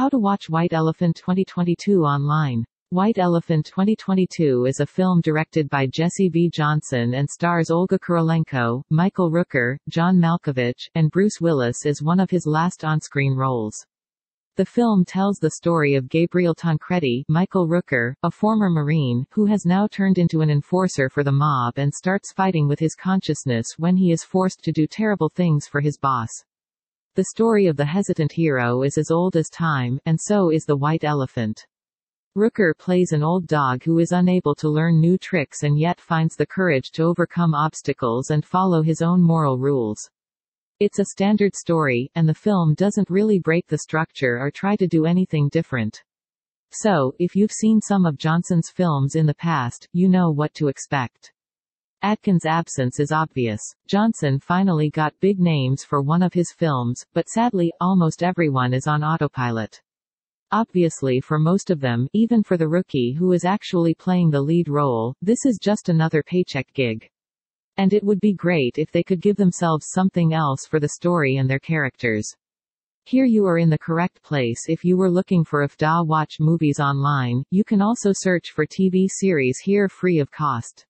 How to watch White Elephant 2022 online. White Elephant 2022 is a film directed by Jesse V. Johnson and stars Olga Kurylenko, Michael Rooker, John Malkovich, and Bruce Willis is one of his last on-screen roles. The film tells the story of Gabriel Tancredi, Michael Rooker, a former Marine, who has now turned into an enforcer for the mob and starts fighting with his consciousness when he is forced to do terrible things for his boss. The story of the hesitant hero is as old as time, and so is the white elephant. Rooker plays an old dog who is unable to learn new tricks and yet finds the courage to overcome obstacles and follow his own moral rules. It's a standard story, and the film doesn't really break the structure or try to do anything different. So, if you've seen some of Johnson's films in the past, you know what to expect. Adkins' absence is obvious. Johnson finally got big names for one of his films, but sadly, almost everyone is on autopilot. Obviously for most of them, even for the rookie who is actually playing the lead role, this is just another paycheck gig. And it would be great if they could give themselves something else for the story and their characters. Here you are in the correct place if you were looking for Afdah watch movies online, you can also search for TV series here free of cost.